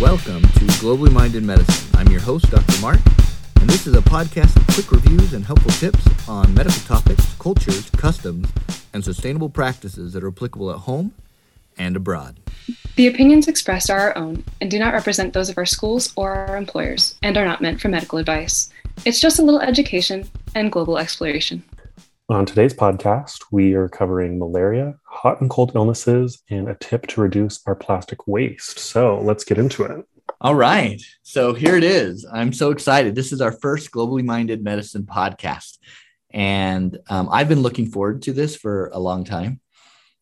Welcome to Globally Minded Medicine. I'm your host, Dr. Mark, and this is a podcast of quick reviews and helpful tips on medical topics, cultures, customs, and sustainable practices that are applicable at home and abroad. The opinions expressed are our own and do not represent those of our schools or our employers and are not meant for medical advice. It's just a little education and global exploration. On today's podcast, we are covering malaria, hot and cold illnesses, and a tip to reduce our plastic waste. So let's get into it. All right. So here it is. I'm so excited. This is our first Globally Minded Medicine podcast. And um, I've been looking forward to this for a long time.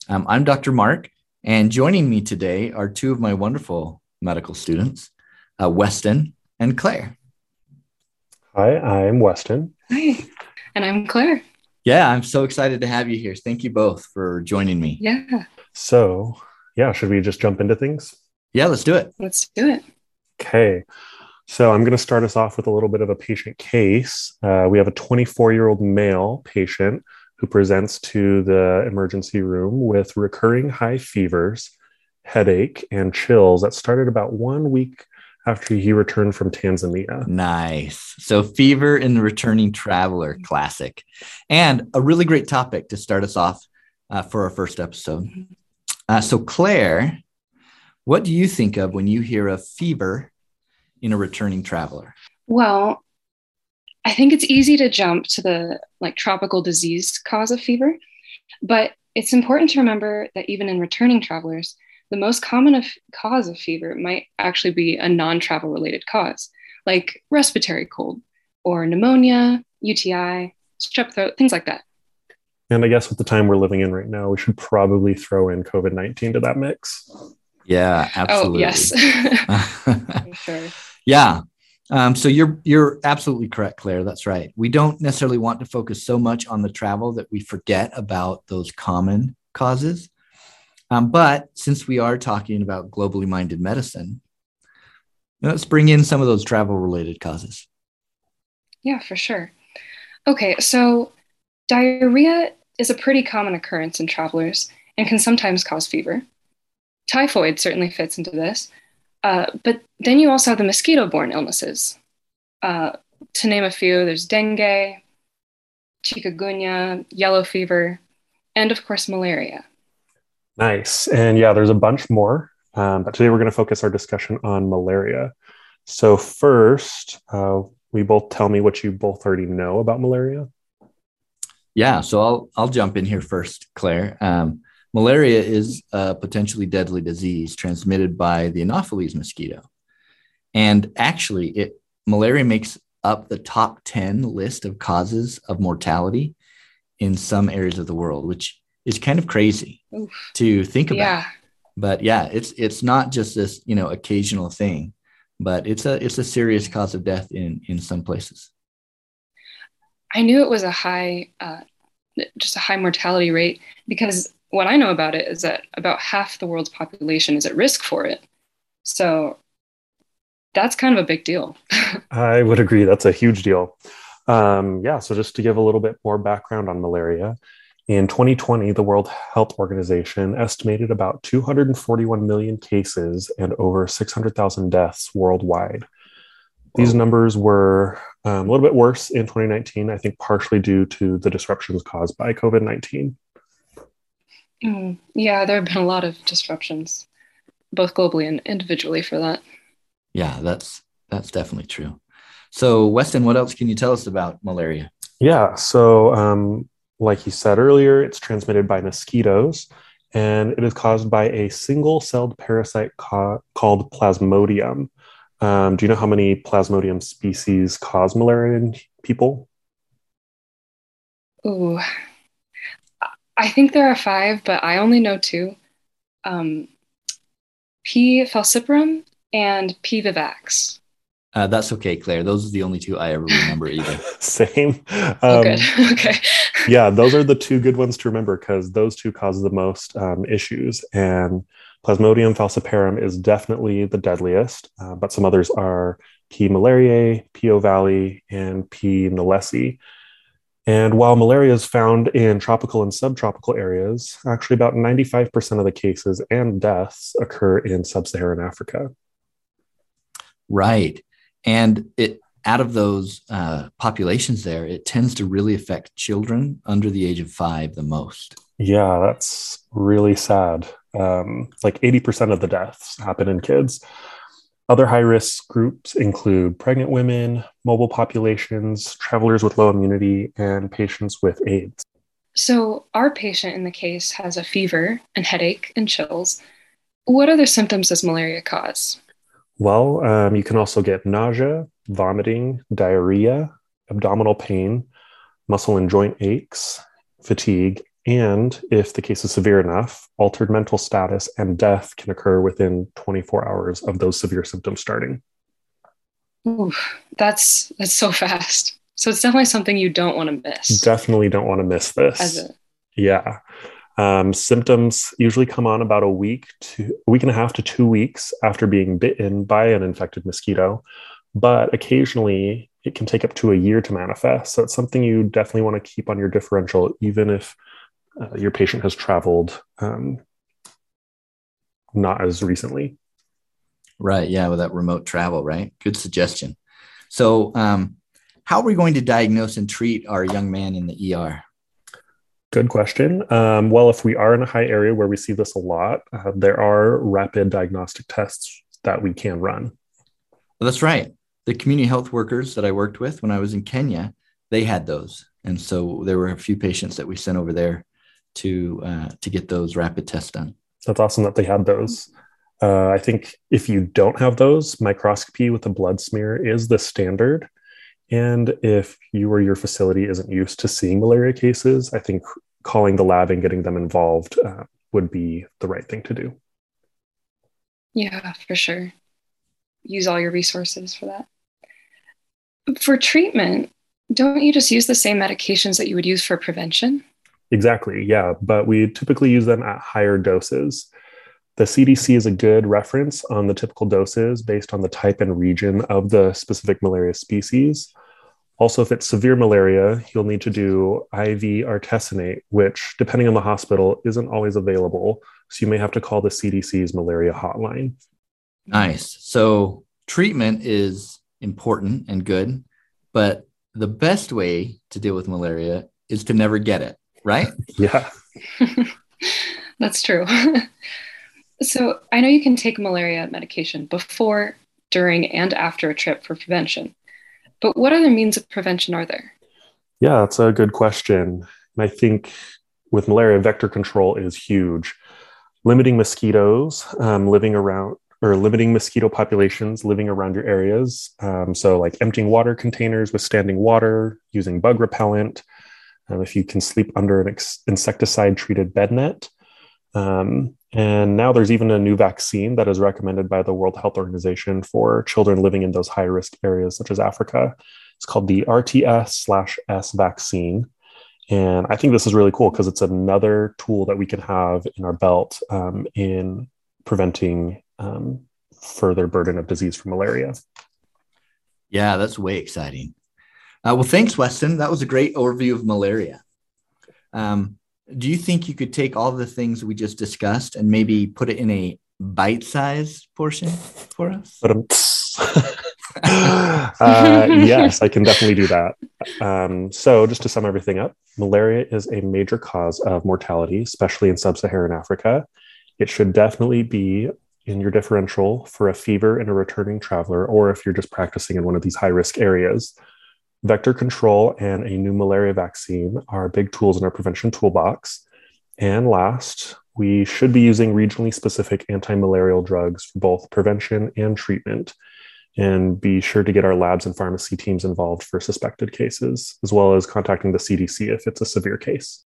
Um, I'm Dr. Mark, and joining me today are two of my wonderful medical students, uh, Westin and Claire. Hi, I'm Westin. Hi, and I'm Claire. Yeah, I'm so excited to have you here. Thank you both for joining me. Yeah. So, yeah, should we just jump into things? Yeah, let's do it. Let's do it. Okay. So, I'm going to start us off with a little bit of a patient case. Uh, we have a 24 year old male patient who presents to the emergency room with recurring high fevers, headache, and chills that started about one week after he returned from Tanzania. Nice. So, fever in the returning traveler, classic, and a really great topic to start us off uh, for our first episode. Uh, so, Claire, what do you think of when you hear of fever in a returning traveler? Well, I think it's easy to jump to the like tropical disease cause of fever, but it's important to remember that even in returning travelers, the most common of cause of fever might actually be a non travel related cause, like respiratory cold or pneumonia, UTI, strep throat, things like that. And I guess with the time we're living in right now, we should probably throw in COVID 19 to that mix. Yeah, absolutely. Oh, yes. sure. Yeah. Um, so you're you're absolutely correct, Claire. That's right. We don't necessarily want to focus so much on the travel that we forget about those common causes. Um, but since we are talking about globally minded medicine, let's bring in some of those travel related causes. Yeah, for sure. Okay, so diarrhea is a pretty common occurrence in travelers and can sometimes cause fever. Typhoid certainly fits into this, uh, but then you also have the mosquito borne illnesses. Uh, to name a few, there's dengue, chikungunya, yellow fever, and of course, malaria. Nice. And yeah, there's a bunch more. Um, but today we're going to focus our discussion on malaria. So, first, uh, we both tell me what you both already know about malaria. Yeah, so I'll I'll jump in here first, Claire. Um, malaria is a potentially deadly disease transmitted by the Anopheles mosquito, and actually, it malaria makes up the top ten list of causes of mortality in some areas of the world, which is kind of crazy Oof. to think about. Yeah. But yeah, it's it's not just this, you know, occasional thing, but it's a it's a serious cause of death in in some places. I knew it was a high uh, just a high mortality rate because what I know about it is that about half the world's population is at risk for it. So that's kind of a big deal. I would agree. That's a huge deal. Um, yeah. So, just to give a little bit more background on malaria, in 2020, the World Health Organization estimated about 241 million cases and over 600,000 deaths worldwide. These numbers were um, a little bit worse in 2019, I think partially due to the disruptions caused by COVID 19. Mm, yeah, there have been a lot of disruptions, both globally and individually for that. Yeah, that's that's definitely true. So, Westin, what else can you tell us about malaria? Yeah, so um, like you said earlier, it's transmitted by mosquitoes and it is caused by a single celled parasite ca- called Plasmodium. Um, do you know how many Plasmodium species cause malaria in people? Ooh, I think there are five, but I only know two um, P. falciparum and P. vivax. Uh, that's okay, Claire. Those are the only two I ever remember either. Same. Um, oh, good. okay. yeah, those are the two good ones to remember because those two cause the most um, issues. And Plasmodium falciparum is definitely the deadliest, uh, but some others are P. malariae, P. ovale, and P. knowlesi. And while malaria is found in tropical and subtropical areas, actually about 95% of the cases and deaths occur in sub Saharan Africa. Right. And it out of those uh, populations there, it tends to really affect children under the age of five the most. Yeah, that's really sad. Um, like 80% of the deaths happen in kids. Other high risk groups include pregnant women, mobile populations, travelers with low immunity, and patients with AIDS. So, our patient in the case has a fever and headache and chills. What other symptoms does malaria cause? Well, um, you can also get nausea, vomiting, diarrhea, abdominal pain, muscle and joint aches, fatigue, and if the case is severe enough, altered mental status and death can occur within 24 hours of those severe symptoms starting. Ooh, that's that's so fast. So it's definitely something you don't want to miss. Definitely don't want to miss this. Yeah. Um, symptoms usually come on about a week to a week and a half to two weeks after being bitten by an infected mosquito, but occasionally it can take up to a year to manifest. So it's something you definitely want to keep on your differential, even if uh, your patient has traveled um, not as recently. Right. Yeah. With that remote travel, right? Good suggestion. So, um, how are we going to diagnose and treat our young man in the ER? Good question. Um, well, if we are in a high area where we see this a lot, uh, there are rapid diagnostic tests that we can run. Well, that's right. The community health workers that I worked with when I was in Kenya, they had those, and so there were a few patients that we sent over there to uh, to get those rapid tests done. That's awesome that they had those. Uh, I think if you don't have those, microscopy with a blood smear is the standard. And if you or your facility isn't used to seeing malaria cases, I think calling the lab and getting them involved uh, would be the right thing to do. Yeah, for sure. Use all your resources for that. For treatment, don't you just use the same medications that you would use for prevention? Exactly, yeah, but we typically use them at higher doses. The CDC is a good reference on the typical doses based on the type and region of the specific malaria species. Also, if it's severe malaria, you'll need to do IV artesunate, which, depending on the hospital, isn't always available. So you may have to call the CDC's malaria hotline. Nice. So treatment is important and good, but the best way to deal with malaria is to never get it, right? yeah. That's true. so I know you can take malaria medication before, during, and after a trip for prevention. But what other means of prevention are there? Yeah, that's a good question. And I think with malaria, vector control is huge. Limiting mosquitoes um, living around or limiting mosquito populations living around your areas. Um, so, like emptying water containers with standing water, using bug repellent. Um, if you can sleep under an ex- insecticide treated bed net. Um, and now there's even a new vaccine that is recommended by the World Health Organization for children living in those high risk areas, such as Africa. It's called the RTS slash S vaccine. And I think this is really cool because it's another tool that we can have in our belt um, in preventing um, further burden of disease from malaria. Yeah, that's way exciting. Uh, well, thanks, Westin. That was a great overview of malaria. Um, do you think you could take all the things we just discussed and maybe put it in a bite-sized portion for us? Uh, yes, I can definitely do that. Um, so, just to sum everything up, malaria is a major cause of mortality, especially in sub-Saharan Africa. It should definitely be in your differential for a fever in a returning traveler, or if you're just practicing in one of these high-risk areas. Vector control and a new malaria vaccine are big tools in our prevention toolbox. And last, we should be using regionally specific anti malarial drugs for both prevention and treatment. And be sure to get our labs and pharmacy teams involved for suspected cases, as well as contacting the CDC if it's a severe case.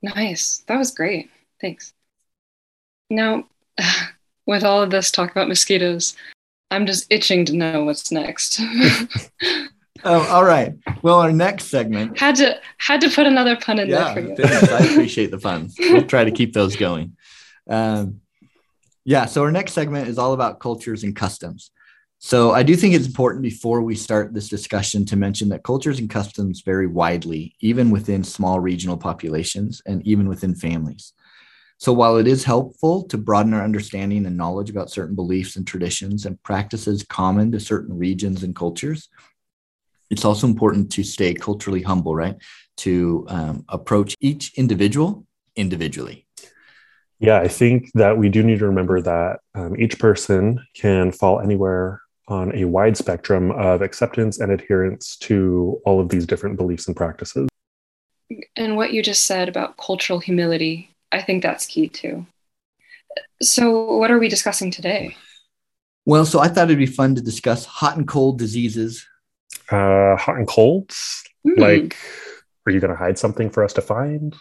Nice. That was great. Thanks. Now, with all of this talk about mosquitoes, I'm just itching to know what's next. Oh, all right. Well, our next segment had to had to put another pun in yeah, there for you. Thanks. I appreciate the puns. We'll try to keep those going. Um, yeah. So our next segment is all about cultures and customs. So I do think it's important before we start this discussion to mention that cultures and customs vary widely, even within small regional populations and even within families. So while it is helpful to broaden our understanding and knowledge about certain beliefs and traditions and practices common to certain regions and cultures, it's also important to stay culturally humble, right? To um, approach each individual individually. Yeah, I think that we do need to remember that um, each person can fall anywhere on a wide spectrum of acceptance and adherence to all of these different beliefs and practices. And what you just said about cultural humility I think that's key too. So, what are we discussing today? Well, so I thought it'd be fun to discuss hot and cold diseases. Uh, hot and colds? Mm. Like, are you going to hide something for us to find?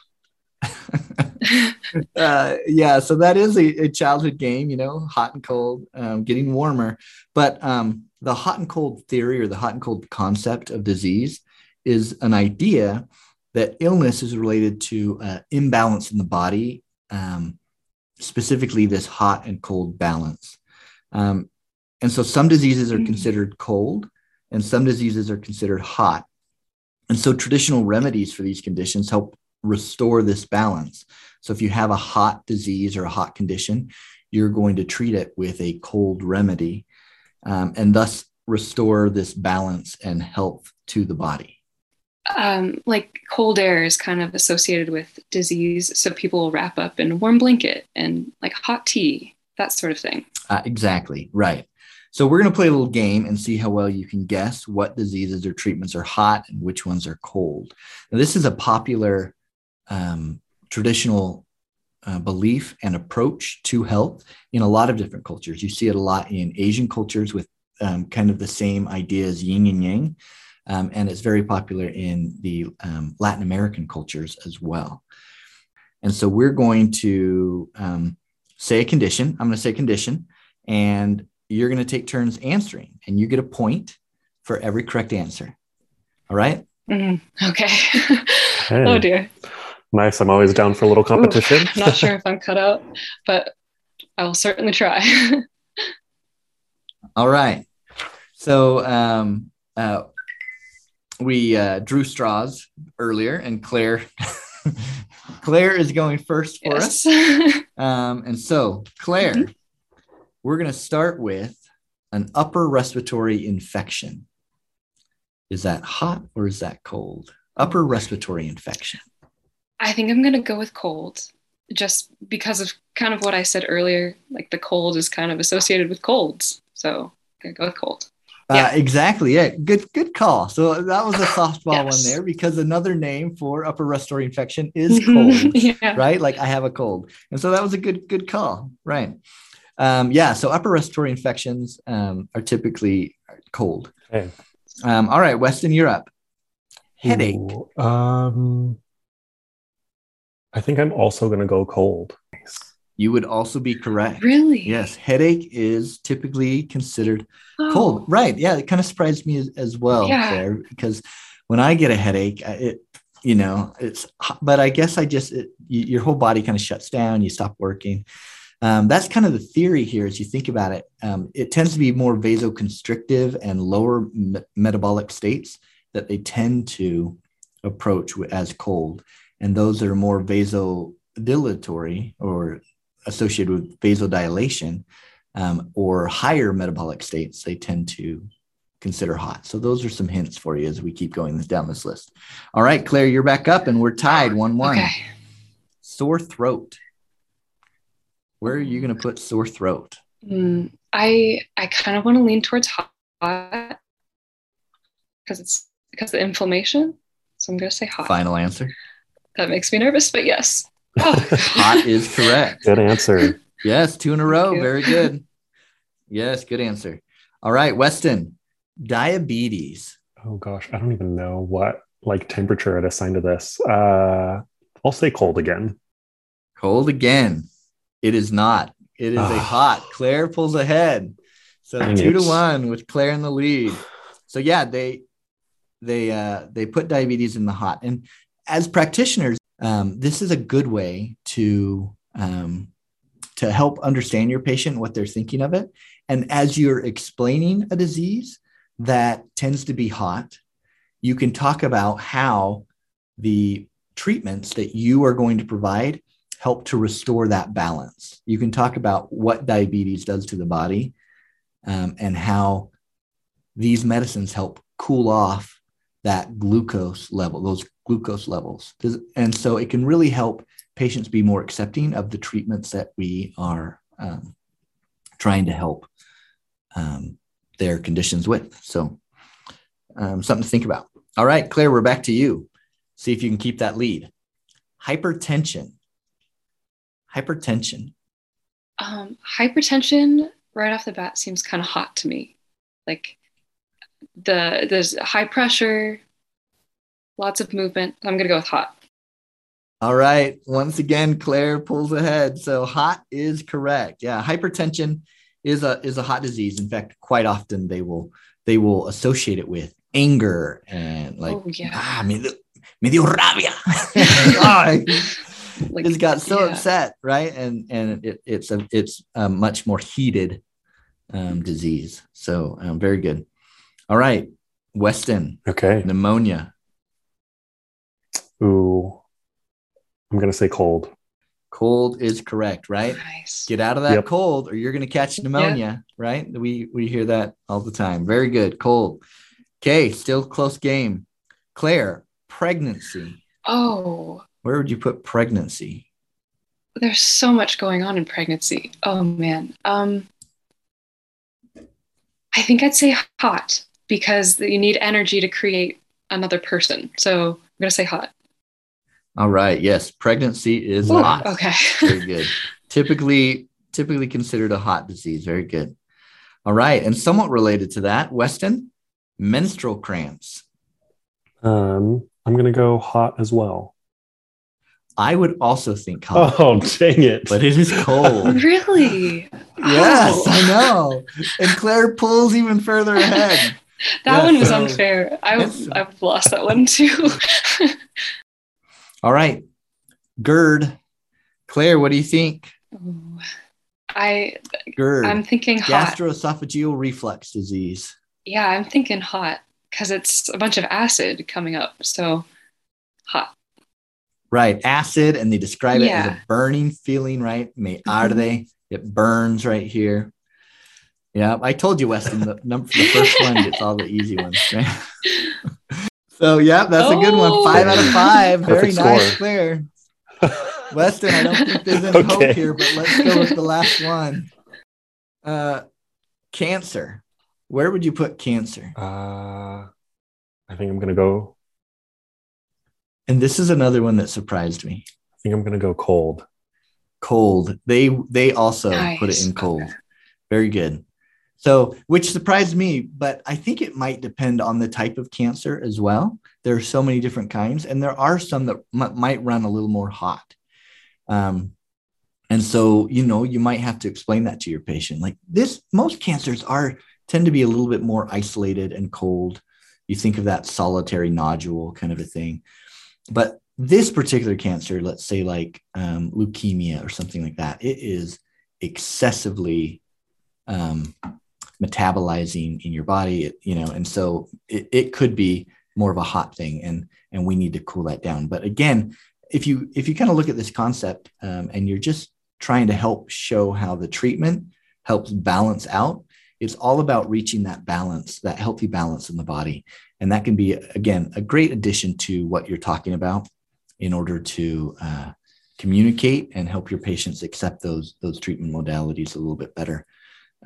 uh, yeah, so that is a, a, childhood game, you know, hot and cold, um, getting warmer. But um, the hot and cold theory or the hot and cold concept of disease is an idea that illness is related to uh, imbalance in the body, um, specifically this hot and cold balance. Um, and so some diseases are mm-hmm. considered cold and some diseases are considered hot. And so traditional remedies for these conditions help restore this balance. So if you have a hot disease or a hot condition, you're going to treat it with a cold remedy um, and thus restore this balance and health to the body um, like cold air is kind of associated with disease. So people will wrap up in a warm blanket and like hot tea, that sort of thing. Uh, exactly. Right. So we're going to play a little game and see how well you can guess what diseases or treatments are hot and which ones are cold. Now, this is a popular um, traditional uh, belief and approach to health in a lot of different cultures. You see it a lot in Asian cultures with um, kind of the same ideas, yin and yang um, and it's very popular in the um, Latin American cultures as well. And so we're going to um, say a condition. I'm going to say condition, and you're going to take turns answering, and you get a point for every correct answer. All right? mm-hmm. Okay. hey. Oh dear. Nice. I'm always down for a little competition. Ooh, not sure if I'm cut out, but I will certainly try. All right. So um, uh, we uh, drew straws earlier, and Claire Claire is going first for yes. us. Um, and so, Claire, mm-hmm. We're going to start with an upper respiratory infection. Is that hot or is that cold? Upper respiratory infection. I think I'm going to go with cold just because of kind of what I said earlier. Like the cold is kind of associated with colds. So I'm going to go with cold. Yeah. Uh, exactly. Yeah. Good. Good call. So that was a softball yes. one there because another name for upper respiratory infection is cold. yeah. Right. Like I have a cold, and so that was a good good call. Right. Um, yeah. So upper respiratory infections um, are typically cold. Okay. Um, all right, Westin, you're up. Headache. Ooh, um, I think I'm also going to go cold you would also be correct. Really? Yes. Headache is typically considered oh. cold. Right. Yeah. It kind of surprised me as, as well yeah. there because when I get a headache, it, you know, it's, but I guess I just, it, your whole body kind of shuts down, you stop working. Um, that's kind of the theory here as you think about it. Um, it tends to be more vasoconstrictive and lower me- metabolic states that they tend to approach as cold. And those that are more vasodilatory or associated with vasodilation um, or higher metabolic states, they tend to consider hot. So those are some hints for you as we keep going down this list. All right, Claire, you're back up and we're tied 1 1. Okay. Sore throat. Where are you going to put sore throat? Mm, I I kind of want to lean towards hot because it's because of the inflammation. So I'm going to say hot. Final answer. That makes me nervous, but yes. Hot is correct. Good answer. Yes, two in a row. Very good. Yes, good answer. All right, Westin, diabetes. Oh gosh, I don't even know what like temperature I'd assign to this. Uh, I'll say cold again. Cold again. It is not. It is a hot. Claire pulls ahead. So Dang two it. to one with Claire in the lead. So yeah, they they uh, they put diabetes in the hot. And as practitioners, um, this is a good way to um, to help understand your patient what they're thinking of it and as you're explaining a disease that tends to be hot you can talk about how the treatments that you are going to provide help to restore that balance. You can talk about what diabetes does to the body um, and how these medicines help cool off that glucose level, those glucose levels. And so it can really help patients be more accepting of the treatments that we are um, trying to help um, their conditions with. So, um, something to think about. All right, Claire, we're back to you. See if you can keep that lead. Hypertension. Hypertension. Um, hypertension right off the bat seems kind of hot to me. Like the there's high pressure, lots of movement. I'm gonna go with hot. All right. Once again, Claire pulls ahead. So hot is correct. Yeah, hypertension is a is a hot disease. In fact, quite often they will they will associate it with anger and like oh, yeah. ah me, me dio rabia. like, it's got so yeah. upset, right? And and it, it's a it's a much more heated um, disease. So um, very good. All right, Westin. Okay. Pneumonia. Ooh, I'm gonna say cold. Cold is correct, right? Nice. Get out of that yep. cold, or you're gonna catch pneumonia, right? We we hear that all the time. Very good. Cold. Okay, still close game. Claire, pregnancy. Oh. Where would you put pregnancy? There's so much going on in pregnancy. Oh man. Um I think I'd say hot because you need energy to create another person. So I'm going to say hot. All right. Yes, pregnancy is Ooh, hot. Okay. Very good. typically, typically considered a hot disease. Very good. All right, and somewhat related to that, Westin, menstrual cramps. Um, I'm going to go hot as well. I would also think hot. Oh, dang it. But it is cold. really? Yes, oh. I know. And Claire pulls even further ahead. that yeah, one was so unfair. I've, I've lost that one too. All right. GERD. Claire, what do you think? I GERD. I'm thinking hot. Gastroesophageal reflux disease. Yeah, I'm thinking hot because it's a bunch of acid coming up. So hot. Right. Acid, and they describe yeah. it as a burning feeling, right? Me mm-hmm. arde. It burns right here. Yeah, I told you, Westin, the number the first one gets all the easy ones, right? so yeah, that's oh. a good one. Five out of five. Very nice, Claire. Westin, I don't think there's any okay. hope here, but let's go with the last one. Uh cancer. Where would you put cancer? Uh I think I'm gonna go. And this is another one that surprised me. I think I'm gonna go cold. Cold. They they also nice. put it in cold. Okay. Very good. So, which surprised me, but I think it might depend on the type of cancer as well. There are so many different kinds, and there are some that m- might run a little more hot. Um, and so, you know, you might have to explain that to your patient. Like this, most cancers are tend to be a little bit more isolated and cold. You think of that solitary nodule kind of a thing. But this particular cancer, let's say like um, leukemia or something like that, it is excessively um, metabolizing in your body, you know, and so it, it could be more of a hot thing and and we need to cool that down. But again, if you if you kind of look at this concept um, and you're just trying to help show how the treatment helps balance out, it's all about reaching that balance, that healthy balance in the body. And that can be, again, a great addition to what you're talking about in order to uh, communicate and help your patients accept those, those treatment modalities a little bit better.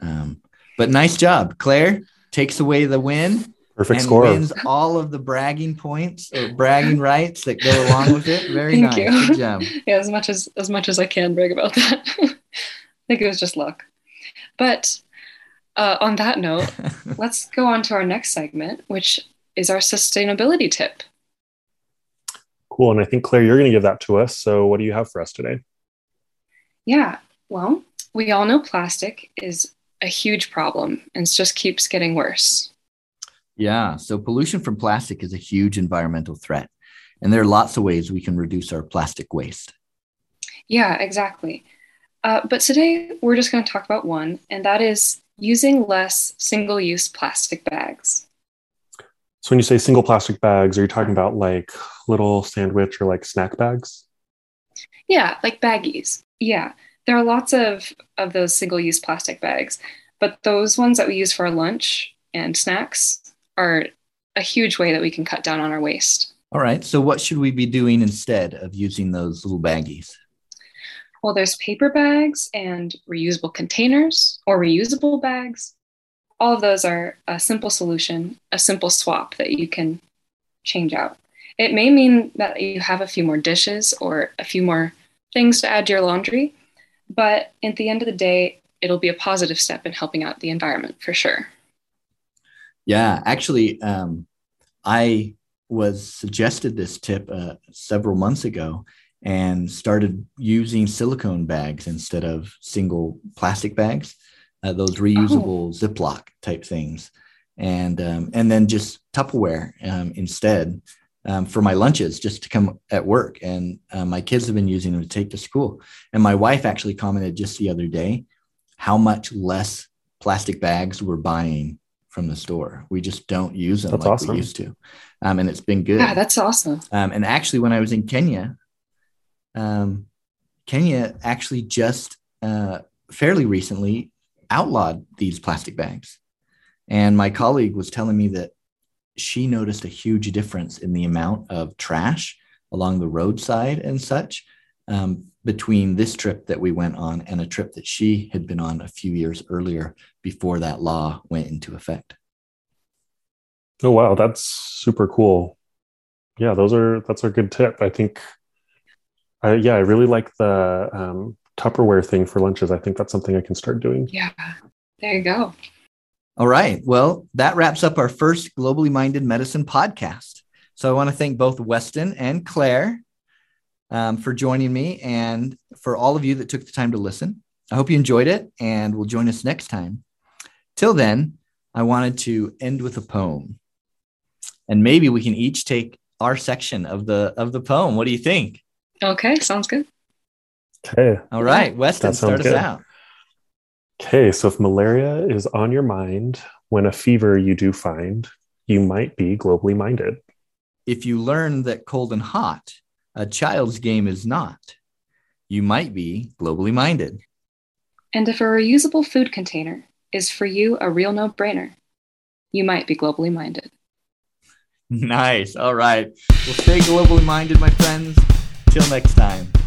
Um, but nice job. Claire takes away the win. Perfect and score. Wins all of the bragging points or bragging rights that go along with it. Very Thank nice. You. Good job. Yeah, as much as as much as I can brag about that. I think it was just luck. But uh, on that note, let's go on to our next segment, which is our sustainability tip. Cool. And I think, Claire, you're going to give that to us. So, what do you have for us today? Yeah. Well, we all know plastic is a huge problem and it just keeps getting worse. Yeah. So pollution from plastic is a huge environmental threat. And there are lots of ways we can reduce our plastic waste. Yeah, exactly. Uh, but today we're just going to talk about one, and that is using less single use plastic bags. So, when you say single plastic bags, are you talking about like little sandwich or like snack bags? Yeah, like baggies. Yeah, there are lots of, of those single use plastic bags, but those ones that we use for lunch and snacks are a huge way that we can cut down on our waste. All right. So, what should we be doing instead of using those little baggies? Well, there's paper bags and reusable containers or reusable bags. All of those are a simple solution, a simple swap that you can change out. It may mean that you have a few more dishes or a few more things to add to your laundry, but at the end of the day, it'll be a positive step in helping out the environment for sure. Yeah, actually, um, I was suggested this tip uh, several months ago and started using silicone bags instead of single plastic bags, uh, those reusable oh. Ziploc type things, and um, and then just Tupperware um, instead um, for my lunches just to come at work. And uh, my kids have been using them to take to school. And my wife actually commented just the other day how much less plastic bags we're buying from the store. We just don't use them that's like awesome. we used to. Um, and it's been good. Yeah, that's awesome. Um, and actually, when I was in Kenya, um, Kenya actually just uh, fairly recently outlawed these plastic bags. And my colleague was telling me that she noticed a huge difference in the amount of trash along the roadside and such um, between this trip that we went on and a trip that she had been on a few years earlier before that law went into effect. Oh wow, that's super cool. Yeah, those are that's a good tip. I think. Uh, yeah, I really like the um, Tupperware thing for lunches. I think that's something I can start doing. Yeah, there you go. All right. Well, that wraps up our first Globally Minded Medicine podcast. So I want to thank both Westin and Claire um, for joining me and for all of you that took the time to listen. I hope you enjoyed it and will join us next time. Till then, I wanted to end with a poem. And maybe we can each take our section of the of the poem. What do you think? Okay, sounds good. Okay. All right, Westin, start us out. Okay, so if malaria is on your mind when a fever you do find, you might be globally minded. If you learn that cold and hot a child's game is not, you might be globally minded. And if a reusable food container is for you a real no brainer, you might be globally minded. Nice. All right. Well, stay globally minded, my friends. Till next time.